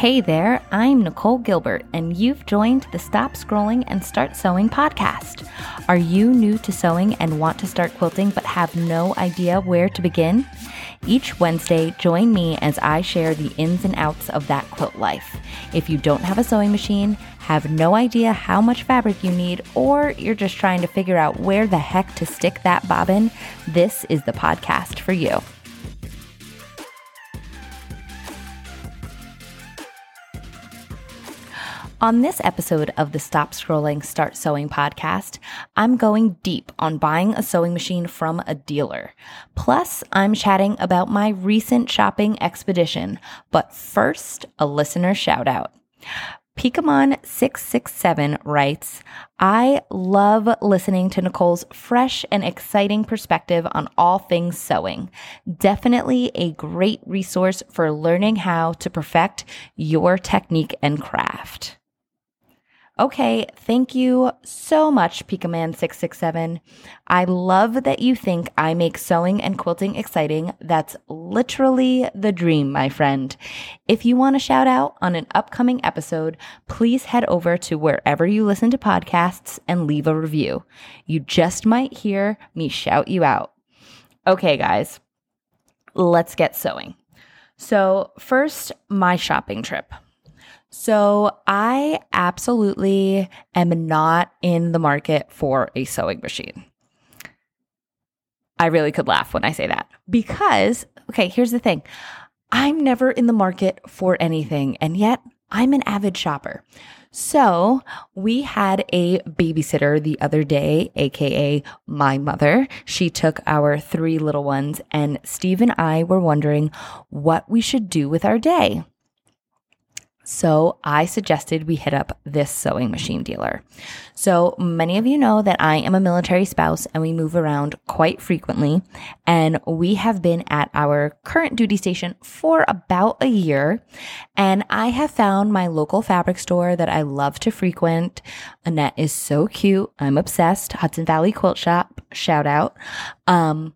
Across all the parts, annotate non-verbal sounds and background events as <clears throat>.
Hey there, I'm Nicole Gilbert, and you've joined the Stop Scrolling and Start Sewing podcast. Are you new to sewing and want to start quilting but have no idea where to begin? Each Wednesday, join me as I share the ins and outs of that quilt life. If you don't have a sewing machine, have no idea how much fabric you need, or you're just trying to figure out where the heck to stick that bobbin, this is the podcast for you. On this episode of the Stop Scrolling, Start Sewing podcast, I'm going deep on buying a sewing machine from a dealer. Plus, I'm chatting about my recent shopping expedition. But first, a listener shout out. Pokemon667 writes, I love listening to Nicole's fresh and exciting perspective on all things sewing. Definitely a great resource for learning how to perfect your technique and craft. Okay, thank you so much, PikaMan667. I love that you think I make sewing and quilting exciting. That's literally the dream, my friend. If you want a shout out on an upcoming episode, please head over to wherever you listen to podcasts and leave a review. You just might hear me shout you out. Okay, guys, let's get sewing. So, first, my shopping trip. So I absolutely am not in the market for a sewing machine. I really could laugh when I say that because, okay, here's the thing I'm never in the market for anything, and yet I'm an avid shopper. So we had a babysitter the other day, aka my mother. She took our three little ones, and Steve and I were wondering what we should do with our day. So I suggested we hit up this sewing machine dealer. So many of you know that I am a military spouse and we move around quite frequently. And we have been at our current duty station for about a year. And I have found my local fabric store that I love to frequent. Annette is so cute. I'm obsessed. Hudson Valley Quilt Shop, shout out. Um,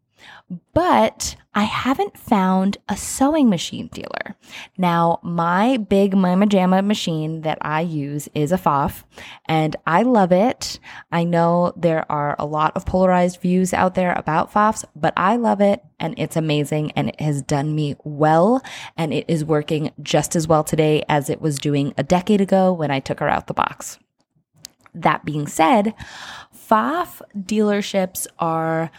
but I haven't found a sewing machine dealer. Now, my big Mama Jamma machine that I use is a Pfaff, and I love it. I know there are a lot of polarized views out there about Pfaffs, but I love it and it's amazing and it has done me well and it is working just as well today as it was doing a decade ago when I took her out the box. That being said, Pfaff dealerships are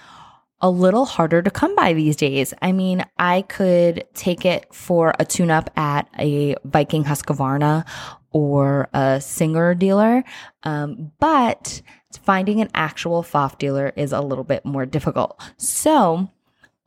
a little harder to come by these days. I mean, I could take it for a tune up at a Viking Husqvarna or a Singer dealer, um, but finding an actual Pfaff dealer is a little bit more difficult. So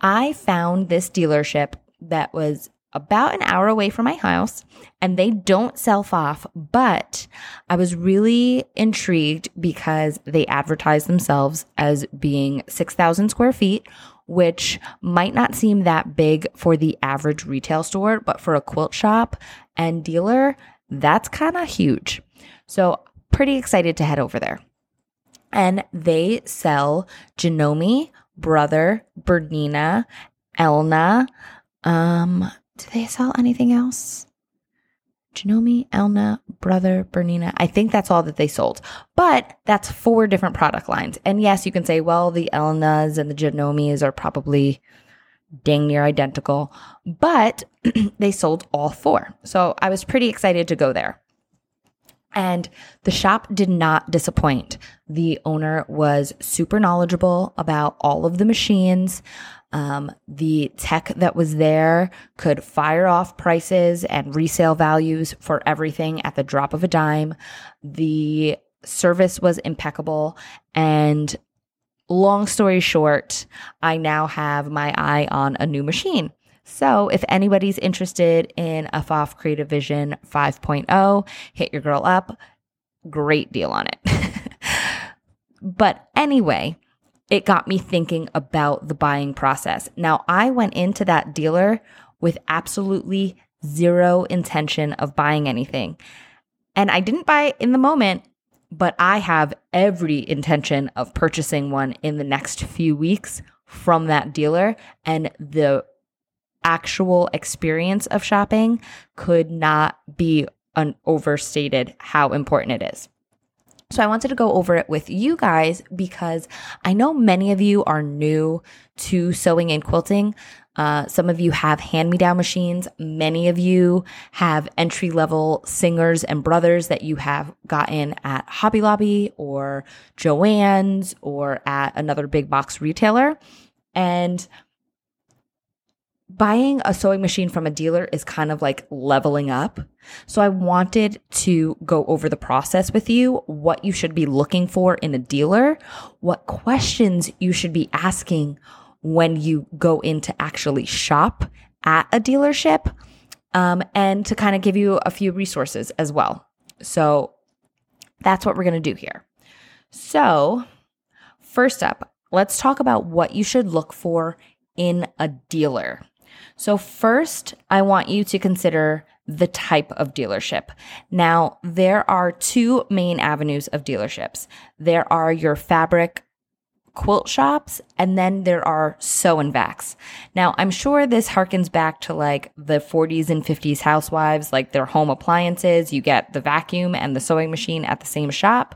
I found this dealership that was about an hour away from my house and they don't sell Pfaff, but I was really intrigued because they advertise themselves as being 6,000 square feet, which might not seem that big for the average retail store, but for a quilt shop and dealer, that's kind of huge. So, pretty excited to head over there. And they sell Janome, Brother, Bernina, Elna, um, do they sell anything else? Janome, Elna, Brother, Bernina. I think that's all that they sold. But that's four different product lines. And yes, you can say, well, the Elnas and the Janomes are probably dang near identical, but <clears throat> they sold all four. So I was pretty excited to go there. And the shop did not disappoint. The owner was super knowledgeable about all of the machines. Um, the tech that was there could fire off prices and resale values for everything at the drop of a dime. The service was impeccable. And long story short, I now have my eye on a new machine. So if anybody's interested in a Pfaff Creative Vision 5.0, hit your girl up. Great deal on it. <laughs> but anyway, it got me thinking about the buying process. Now, I went into that dealer with absolutely zero intention of buying anything. And I didn't buy it in the moment, but I have every intention of purchasing one in the next few weeks from that dealer. And the actual experience of shopping could not be overstated how important it is. So I wanted to go over it with you guys because I know many of you are new to sewing and quilting. Uh, some of you have hand me down machines. Many of you have entry level singers and brothers that you have gotten at Hobby Lobby or Joann's or at another big box retailer. And buying a sewing machine from a dealer is kind of like leveling up. So I wanted to go over the process with you, what you should be looking for in a dealer, what questions you should be asking when you go in to actually shop at a dealership, um, and to kind of give you a few resources as well. So that's what we're going to do here. So, first up, let's talk about what you should look for in a dealer. So, first, I want you to consider the type of dealership. Now, there are two main avenues of dealerships there are your fabric quilt shops, and then there are sew and vacs. Now, I'm sure this harkens back to like the 40s and 50s housewives, like their home appliances. You get the vacuum and the sewing machine at the same shop.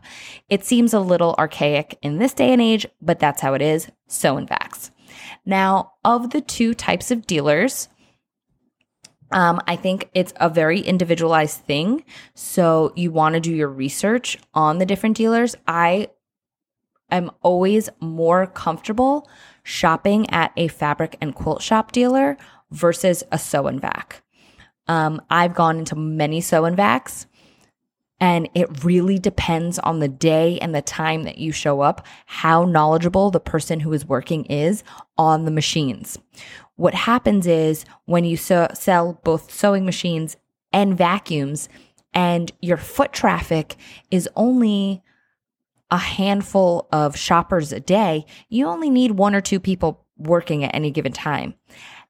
It seems a little archaic in this day and age, but that's how it is sew and vacs. Now, of the two types of dealers, um, I think it's a very individualized thing. So you want to do your research on the different dealers. I am always more comfortable shopping at a fabric and quilt shop dealer versus a sew and vac. Um, I've gone into many sew and vacs and it really depends on the day and the time that you show up, how knowledgeable the person who is working is on the machines. What happens is when you so- sell both sewing machines and vacuums, and your foot traffic is only a handful of shoppers a day, you only need one or two people working at any given time.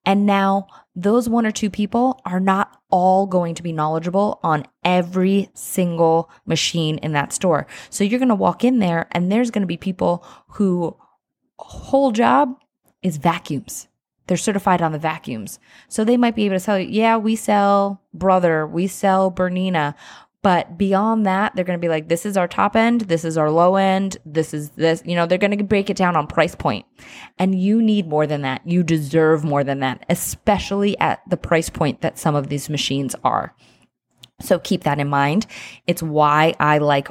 And now those one or two people are not all going to be knowledgeable on every single machine in that store. So you're going to walk in there and there's going to be people who whole job is vacuums. They're certified on the vacuums. So they might be able to tell you, yeah, we sell Brother, we sell Bernina, but beyond that, they're going to be like, this is our top end. This is our low end. This is this, you know, they're going to break it down on price point. And you need more than that. You deserve more than that, especially at the price point that some of these machines are. So keep that in mind. It's why I like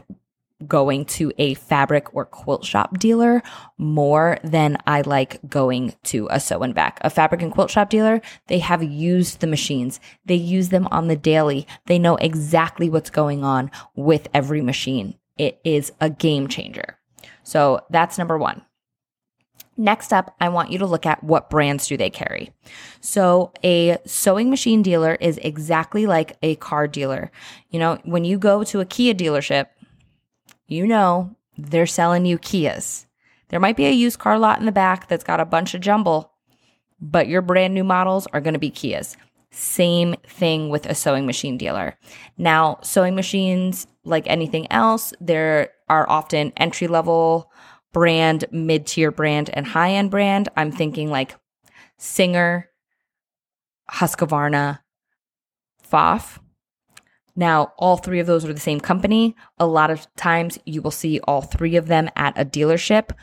going to a fabric or quilt shop dealer more than I like going to a sew and vac. A fabric and quilt shop dealer, they have used the machines. They use them on the daily. They know exactly what's going on with every machine. It is a game changer. So that's number one. Next up, I want you to look at what brands do they carry. So a sewing machine dealer is exactly like a car dealer. You know, when you go to a Kia dealership, you know they're selling you Kias. There might be a used car lot in the back that's got a bunch of jumble, but your brand new models are going to be Kias. Same thing with a sewing machine dealer. Now, sewing machines, like anything else, there are often entry level brand, mid tier brand, and high end brand. I'm thinking like Singer, Husqvarna, Pfaff. Now, all three of those are the same company. A lot of times you will see all three of them at a dealership.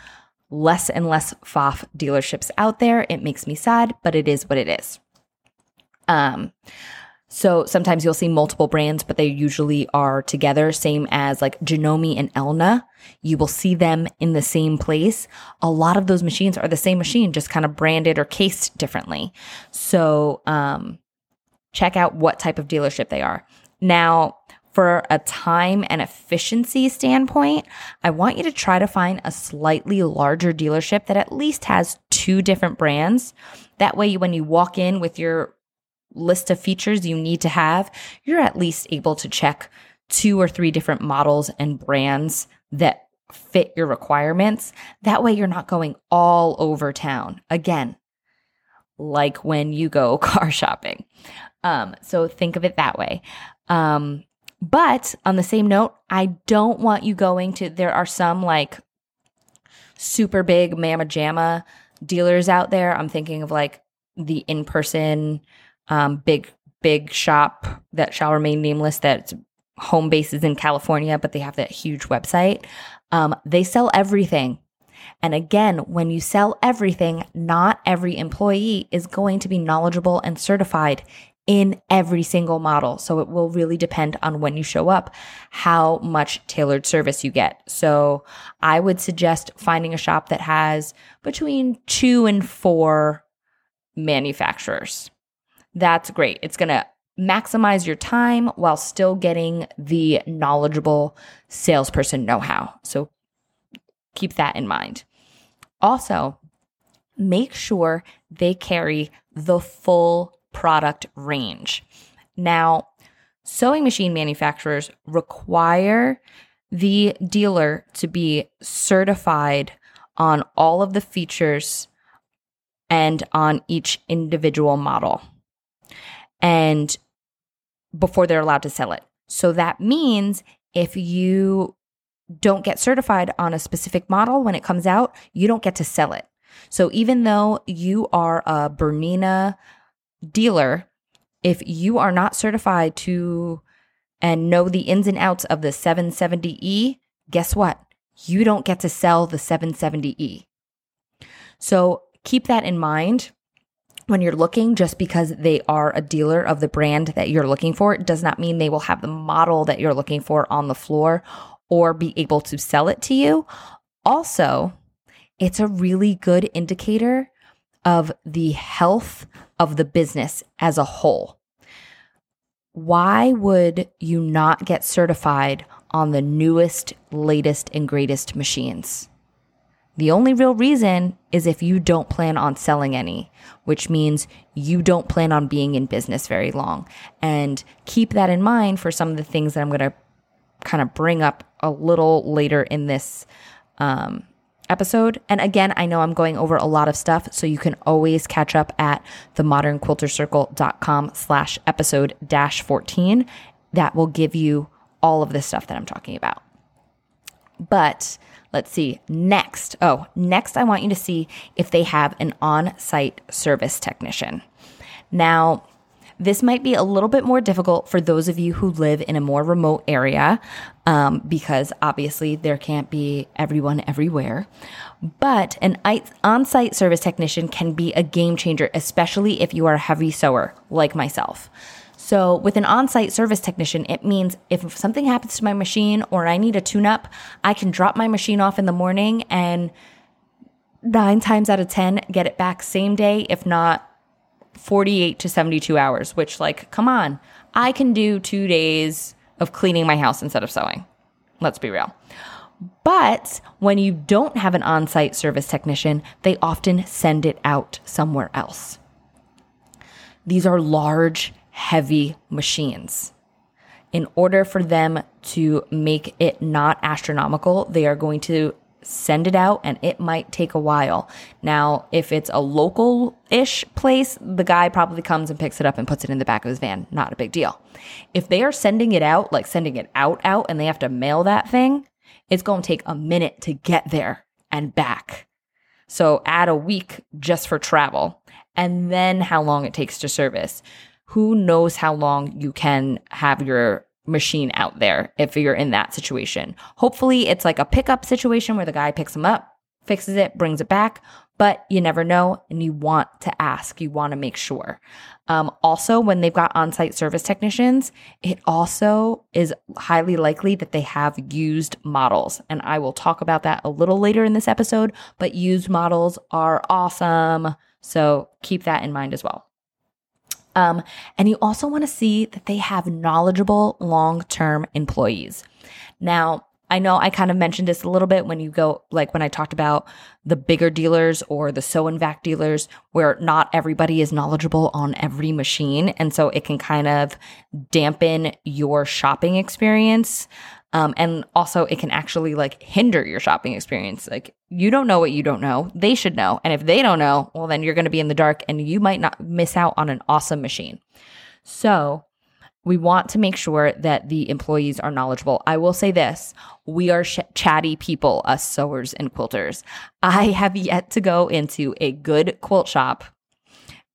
Less and less Pfaff dealerships out there. It makes me sad, but it is what it is. Um, so sometimes you'll see multiple brands, but they usually are together, same as like Janome and Elna. You will see them in the same place. A lot of those machines are the same machine, just kind of branded or cased differently. So um, check out what type of dealership they are. Now, for a time and efficiency standpoint, I want you to try to find a slightly larger dealership that at least has two different brands. That way, when you walk in with your list of features you need to have, you're at least able to check two or three different models and brands that fit your requirements. That way, you're not going all over town. Again, like when you go <laughs> car shopping. Um, so think of it that way. Um, but on the same note, I don't want you going to, there are some like super big Mama Jamma dealers out there. I'm thinking of like the in person um, big big shop that shall remain nameless that's home base is in California, but they have that huge website. Um, they sell everything. And again, when you sell everything, not every employee is going to be knowledgeable and certified in every single model. So it will really depend on when you show up, how much tailored service you get. So I would suggest finding a shop that has between two and four manufacturers. That's great. It's going to maximize your time while still getting the knowledgeable salesperson know how. So keep that in mind. Also, make sure they carry the full product range. Now, sewing machine manufacturers require the dealer to be certified on all of the features and on each individual model. And before they're allowed to sell it. So that means if you don't get certified on a specific model when it comes out, you don't get to sell it. So even though you are a Bernina dealer, if you are not certified to and know the ins and outs of the 770E, guess what? You don't get to sell the 770E. So keep that in mind when you're looking, just because they are a dealer of the brand that you're looking for, does not mean they will have the model that you're looking for on the floor or be able to sell it to you. Also, it's a really good indicator of the health of the business as a whole. Why would you not get certified on the newest, latest, and greatest machines? The only real reason is if you don't plan on selling any, which means you don't plan on being in business very long. And keep that in mind for some of the things that I'm going to kind of bring up a little later in this um, episode. And again, I know I'm going over a lot of stuff, so you can always catch up at themodernquiltercircle.com slash episode dash 14. That will give you all of this stuff that I'm talking about. But Let's see. Next. Oh, next, I want you to see if they have an on site service technician. Now, this might be a little bit more difficult for those of you who live in a more remote area um, because obviously there can't be everyone everywhere. But an on site service technician can be a game changer, especially if you are a heavy sewer like myself. So with an on-site service technician, it means if something happens to my machine or I need a tune-up, I can drop my machine off in the morning and nine times out of 10 get it back same day, if not 48 to 72 hours, which like, come on, I can do two days of cleaning my house instead of sewing. Let's be real. But when you don't have an on site service technician, they often send it out somewhere else. These are large, heavy machines. In order for them to make it not astronomical, they are going to send it out and it might take a while. Now, if it's a local ish place, the guy probably comes and picks it up and puts it in the back of his van. Not a big deal. If they are sending it out, like sending it out, out, and they have to mail that thing, it's going to take a minute to get there and back. So add a week just for travel and then how long it takes to service who knows how long you can have your machine out there if you're in that situation. Hopefully, it's like a pickup situation where the guy picks them up, fixes it, brings it back, but you never know and you want to ask, you want to make sure. Um, also, when they've got on site service technicians, it also is highly likely that they have used models. And I will talk about that a little later in this episode, but used models are awesome. So keep that in mind as well. Um, and you also want to see that they have knowledgeable long term employees. Now, I know I kind of mentioned this a little bit when you go, like when I talked about the bigger dealers or the sew and vac dealers, where not everybody is knowledgeable on every machine. And so it can kind of dampen your shopping experience. Um, and also it can actually like hinder your shopping experience. Like you don't know what you don't know. They should know. And if they don't know, well, then you're going to be in the dark and you might not miss out on an awesome machine. So we want to make sure that the employees are knowledgeable. I will say this we are sh- chatty people, us sewers and quilters. I have yet to go into a good quilt shop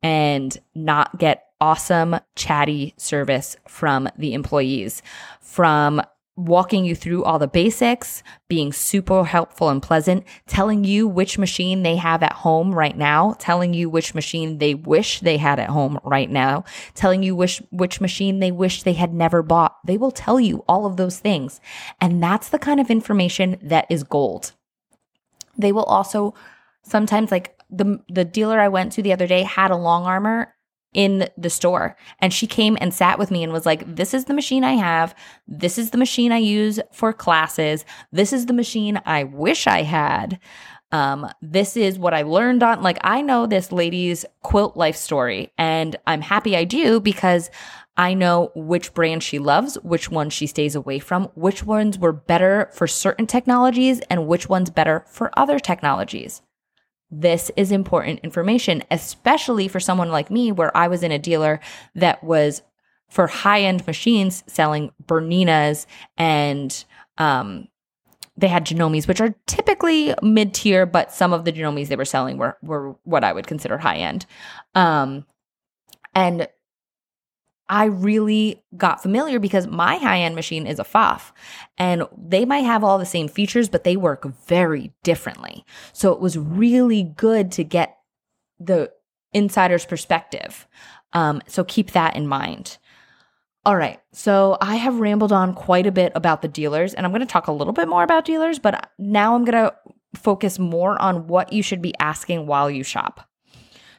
and not get awesome chatty service from the employees from walking you through all the basics, being super helpful and pleasant, telling you which machine they have at home right now, telling you which machine they wish they had at home right now, telling you which which machine they wish they had never bought. They will tell you all of those things. And that's the kind of information that is gold. They will also sometimes like the the dealer I went to the other day had a long armor in the store. And she came and sat with me and was like, This is the machine I have. This is the machine I use for classes. This is the machine I wish I had. Um, this is what I learned on. Like, I know this lady's quilt life story, and I'm happy I do because I know which brand she loves, which ones she stays away from, which ones were better for certain technologies, and which ones better for other technologies. This is important information, especially for someone like me, where I was in a dealer that was for high end machines selling Berninas and um, they had Janomes, which are typically mid tier, but some of the Janomes they were selling were, were what I would consider high end. Um, and I really got familiar because my high end machine is a Pfaff and they might have all the same features, but they work very differently. So it was really good to get the insider's perspective. Um, so keep that in mind. All right. So I have rambled on quite a bit about the dealers and I'm going to talk a little bit more about dealers, but now I'm going to focus more on what you should be asking while you shop.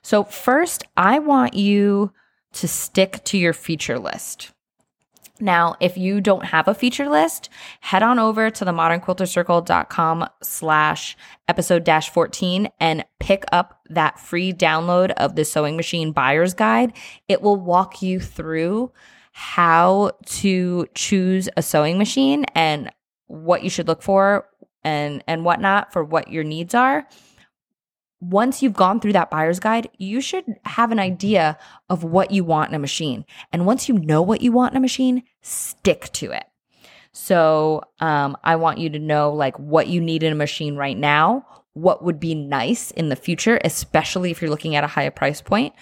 So, first, I want you to stick to your feature list. Now, if you don't have a feature list, head on over to the modernquiltercircle.com slash episode dash 14 and pick up that free download of the sewing machine buyer's guide. It will walk you through how to choose a sewing machine and what you should look for and, and whatnot for what your needs are once you've gone through that buyer's guide, you should have an idea of what you want in a machine. And once you know what you want in a machine, stick to it. So, um, I want you to know like what you need in a machine right now, what would be nice in the future, especially if you're looking at a higher price point.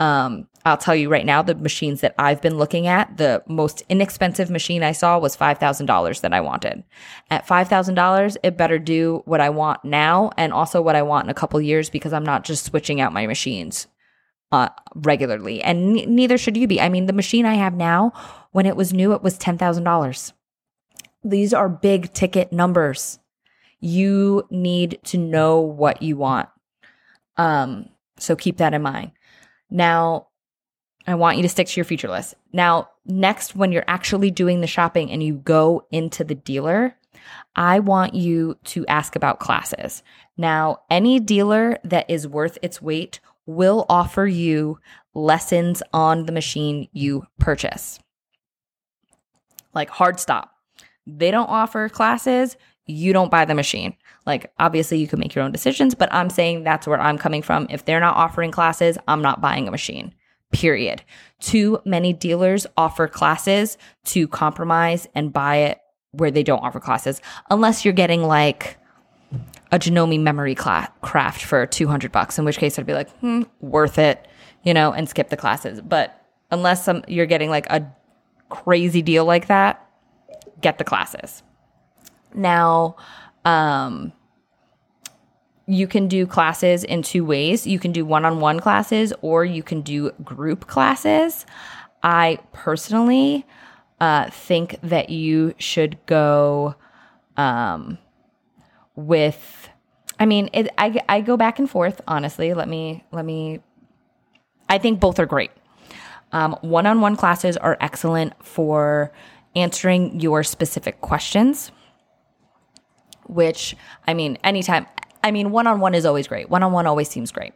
Um, I'll tell you right now, the machines that I've been looking at, the most inexpensive machine I saw was $5,000 that I wanted. At $5,000, it better do what I want now and also what I want in a couple years because I'm not just switching out my machines uh, regularly. And n- neither should you be. I mean, the machine I have now, when it was new, it was $10,000. These are big ticket numbers. You need to know what you want. Um, so keep that in mind. Now, I want you to stick to your feature list. Now, next, when you're actually doing the shopping and you go into the dealer, I want you to ask about classes. Now, any dealer that is worth its weight will offer you lessons on the machine you purchase. Like hard stop. They don't offer classes, you don't buy the machine. Like, obviously, you can make your own decisions, but I'm saying that's where I'm coming from. If they're not offering classes, I'm not buying a machine, period. Too many dealers offer classes to compromise and buy it where they don't offer classes, unless you're getting like a Janome memory cla- craft for 200 bucks, in which case I'd be like, hmm, worth it, you know, and skip the classes. But unless some, you're getting like a crazy deal like that, get the classes. Now, um, you can do classes in two ways. You can do one on one classes or you can do group classes. I personally uh, think that you should go um, with. I mean, it, I I go back and forth. Honestly, let me let me. I think both are great. Um, One on one classes are excellent for answering your specific questions which I mean, anytime, I mean, one on one is always great. One on one always seems great.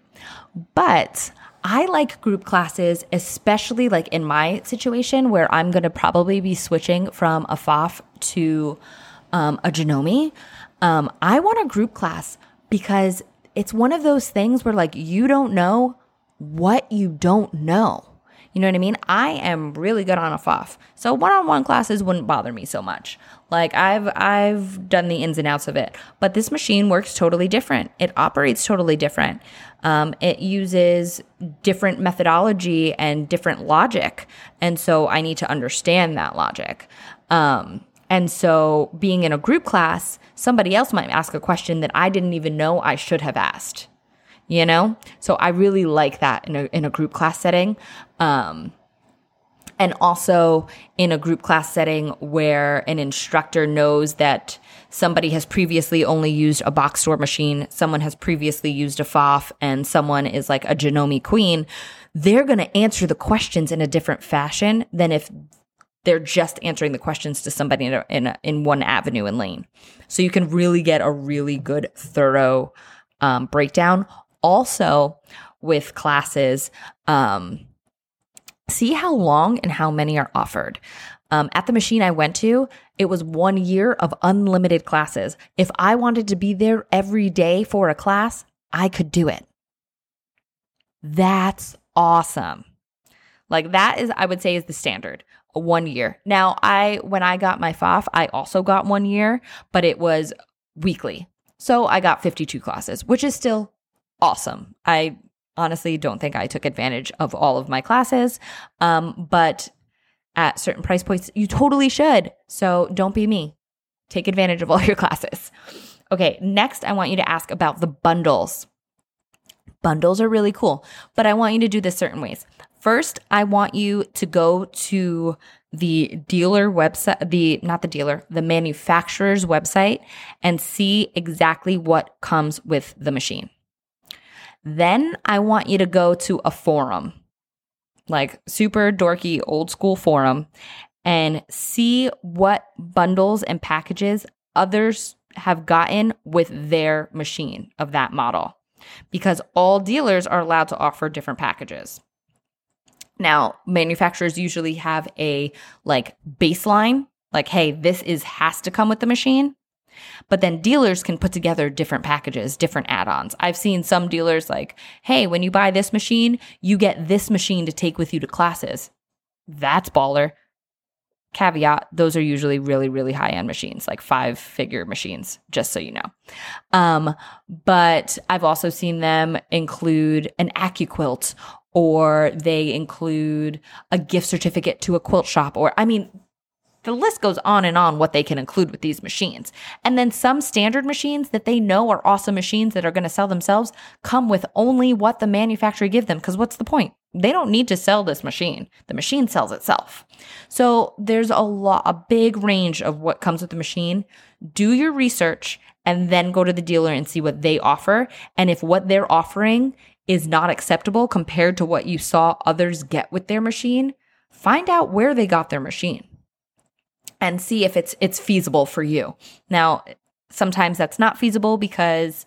But I like group classes, especially like in my situation where I'm going to probably be switching from a Pfaff to um, a Janome. Um, I want a group class because it's one of those things where like you don't know what you don't know. You know what I mean? I am really good on a Pfaff. So one-on-one classes wouldn't bother me so much. Like I've I've done the ins and outs of it, but this machine works totally different. It operates totally different. Um, it uses different methodology and different logic, and so I need to understand that logic. Um, and so, being in a group class, somebody else might ask a question that I didn't even know I should have asked. You know, so I really like that in a in a group class setting. Um, and also in a group class setting where an instructor knows that somebody has previously only used a box store machine, someone has previously used a Pfaff, and someone is like a Janome queen, they're going to answer the questions in a different fashion than if they're just answering the questions to somebody in, a, in, a, in one avenue and lane. So you can really get a really good, thorough um, breakdown. Also, with classes, um, see how long and how many are offered. Um, at the machine I went to, it was one year of unlimited classes. If I wanted to be there every day for a class, I could do it. That's awesome. Like that is, I would say, is the standard one year. Now, I, when I got my Pfaff, I also got one year, but it was weekly. So I got 52 classes, which is still awesome. I honestly don't think I took advantage of all of my classes. Um, but at certain price points, you totally should. So don't be me. Take advantage of all your classes. Okay, next, I want you to ask about the bundles. Bundles are really cool, but I want you to do this certain ways. First, I want you to go to the dealer website, the not the dealer, the manufacturer's website and see exactly what comes with the machine. Then I want you to go to a forum, like super dorky old school forum, and see what bundles and packages others have gotten with their machine of that model. Because all dealers are allowed to offer different packages. Now, manufacturers usually have a like baseline, like, hey, this is has to come with the machine. But then dealers can put together different packages, different add ons. I've seen some dealers like, hey, when you buy this machine, you get this machine to take with you to classes. That's baller. Caveat, those are usually really, really high end machines, like five figure machines, just so you know. Um, but I've also seen them include an AccuQuilt or they include a gift certificate to a quilt shop, or I mean, the list goes on and on what they can include with these machines. And then some standard machines that they know are awesome machines that are going to sell themselves come with only what the manufacturer give them. Cause what's the point? They don't need to sell this machine. The machine sells itself. So there's a lot, a big range of what comes with the machine. Do your research and then go to the dealer and see what they offer. And if what they're offering is not acceptable compared to what you saw others get with their machine, find out where they got their machine and see if it's it's feasible for you. Now, sometimes that's not feasible because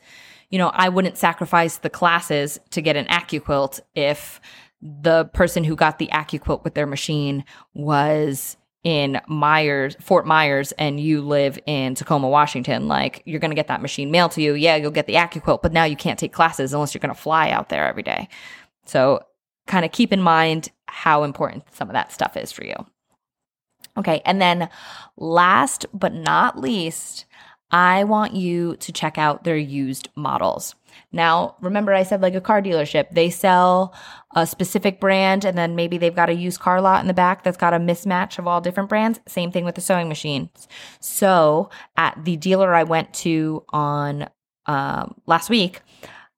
you know, I wouldn't sacrifice the classes to get an AccuQuilt if the person who got the AccuQuilt with their machine was in Myers, Fort Myers, and you live in Tacoma, Washington, like you're going to get that machine mailed to you. Yeah, you'll get the AccuQuilt, but now you can't take classes unless you're going to fly out there every day. So kind of keep in mind how important some of that stuff is for you. Okay. And then last but not least, I want you to check out their used models. Now, remember I said like a car dealership, they sell a specific brand and then maybe they've got a used car lot in the back that's got a mismatch of all different brands. Same thing with the sewing machines. So at the dealer I went to on um, last week,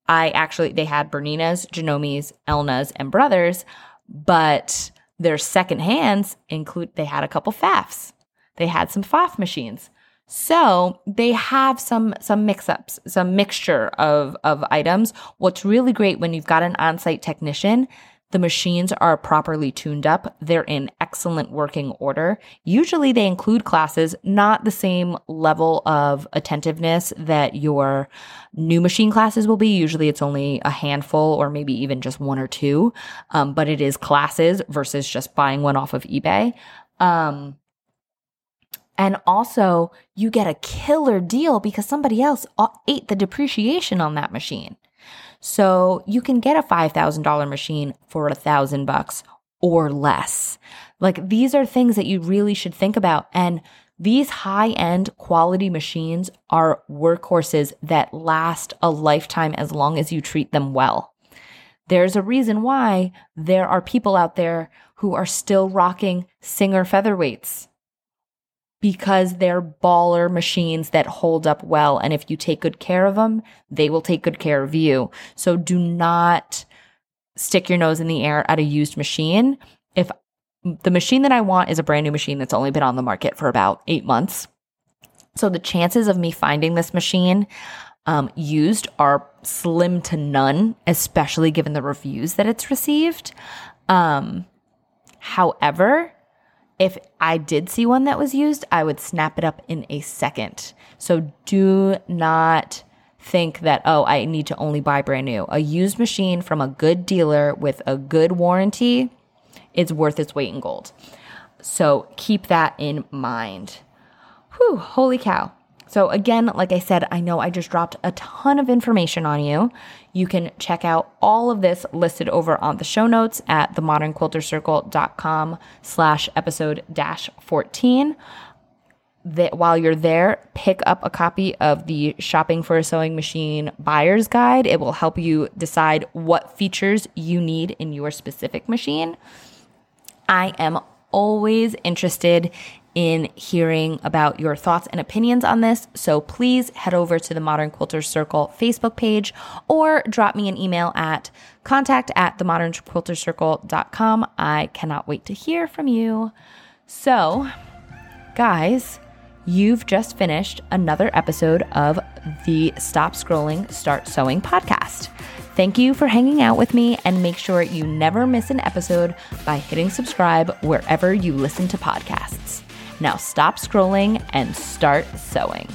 I actually, they had Bernina's, Janome's, Elna's, and Brothers, but their second hands include they had a couple Pfaffs. They had some Pfaff machines. So they have some some mix-ups, some mixture of, of items. What's really great when you've got an on-site technician, the machines are properly tuned up. They're in excellent working order. Usually they include classes, not the same level of attentiveness that your new machine classes will be. Usually it's only a handful or maybe even just one or two. Um, but it is classes versus just buying one off of eBay. Um, and also, you get a killer deal because somebody else ate the depreciation on that machine. So you can get a $5,000 machine for a thousand bucks or less. Like these are things that you really should think about. And these high end quality machines are workhorses that last a lifetime as long as you treat them well. There's a reason why there are people out there who are still rocking Singer featherweights because they're baller machines that hold up well. And if you take good care of them, they will take good care of you. So do not stick your nose in the air at a used machine. If the machine that I want is a brand new machine that's only been on the market for about eight months. So the chances of me finding this machine um, used are slim to none, especially given the reviews that it's received. Um, however, if I did see one that was used, I would snap it up in a second. So do not think that, oh, I need to only buy brand new. A used machine from a good dealer with a good warranty is worth its weight in gold. So keep that in mind. Whew, holy cow. So, again, like I said, I know I just dropped a ton of information on you. You can check out all of this listed over on the show notes at themodernquiltercircle.com slash episode dash 14 that while you're there, pick up a copy of the Shopping for a Sewing Machine Buyer's Guide. It will help you decide what features you need in your specific machine. I am always interested in hearing about your thoughts and opinions on this. So please head over to the Modern Quilter Circle Facebook page or drop me an email at contact at themodernquiltercircle.com. I cannot wait to hear from you. So, guys, you've just finished another episode of the Stop Scrolling, Start Sewing podcast. Thank you for hanging out with me and make sure you never miss an episode by hitting subscribe wherever you listen to podcasts. Now stop scrolling and start sewing.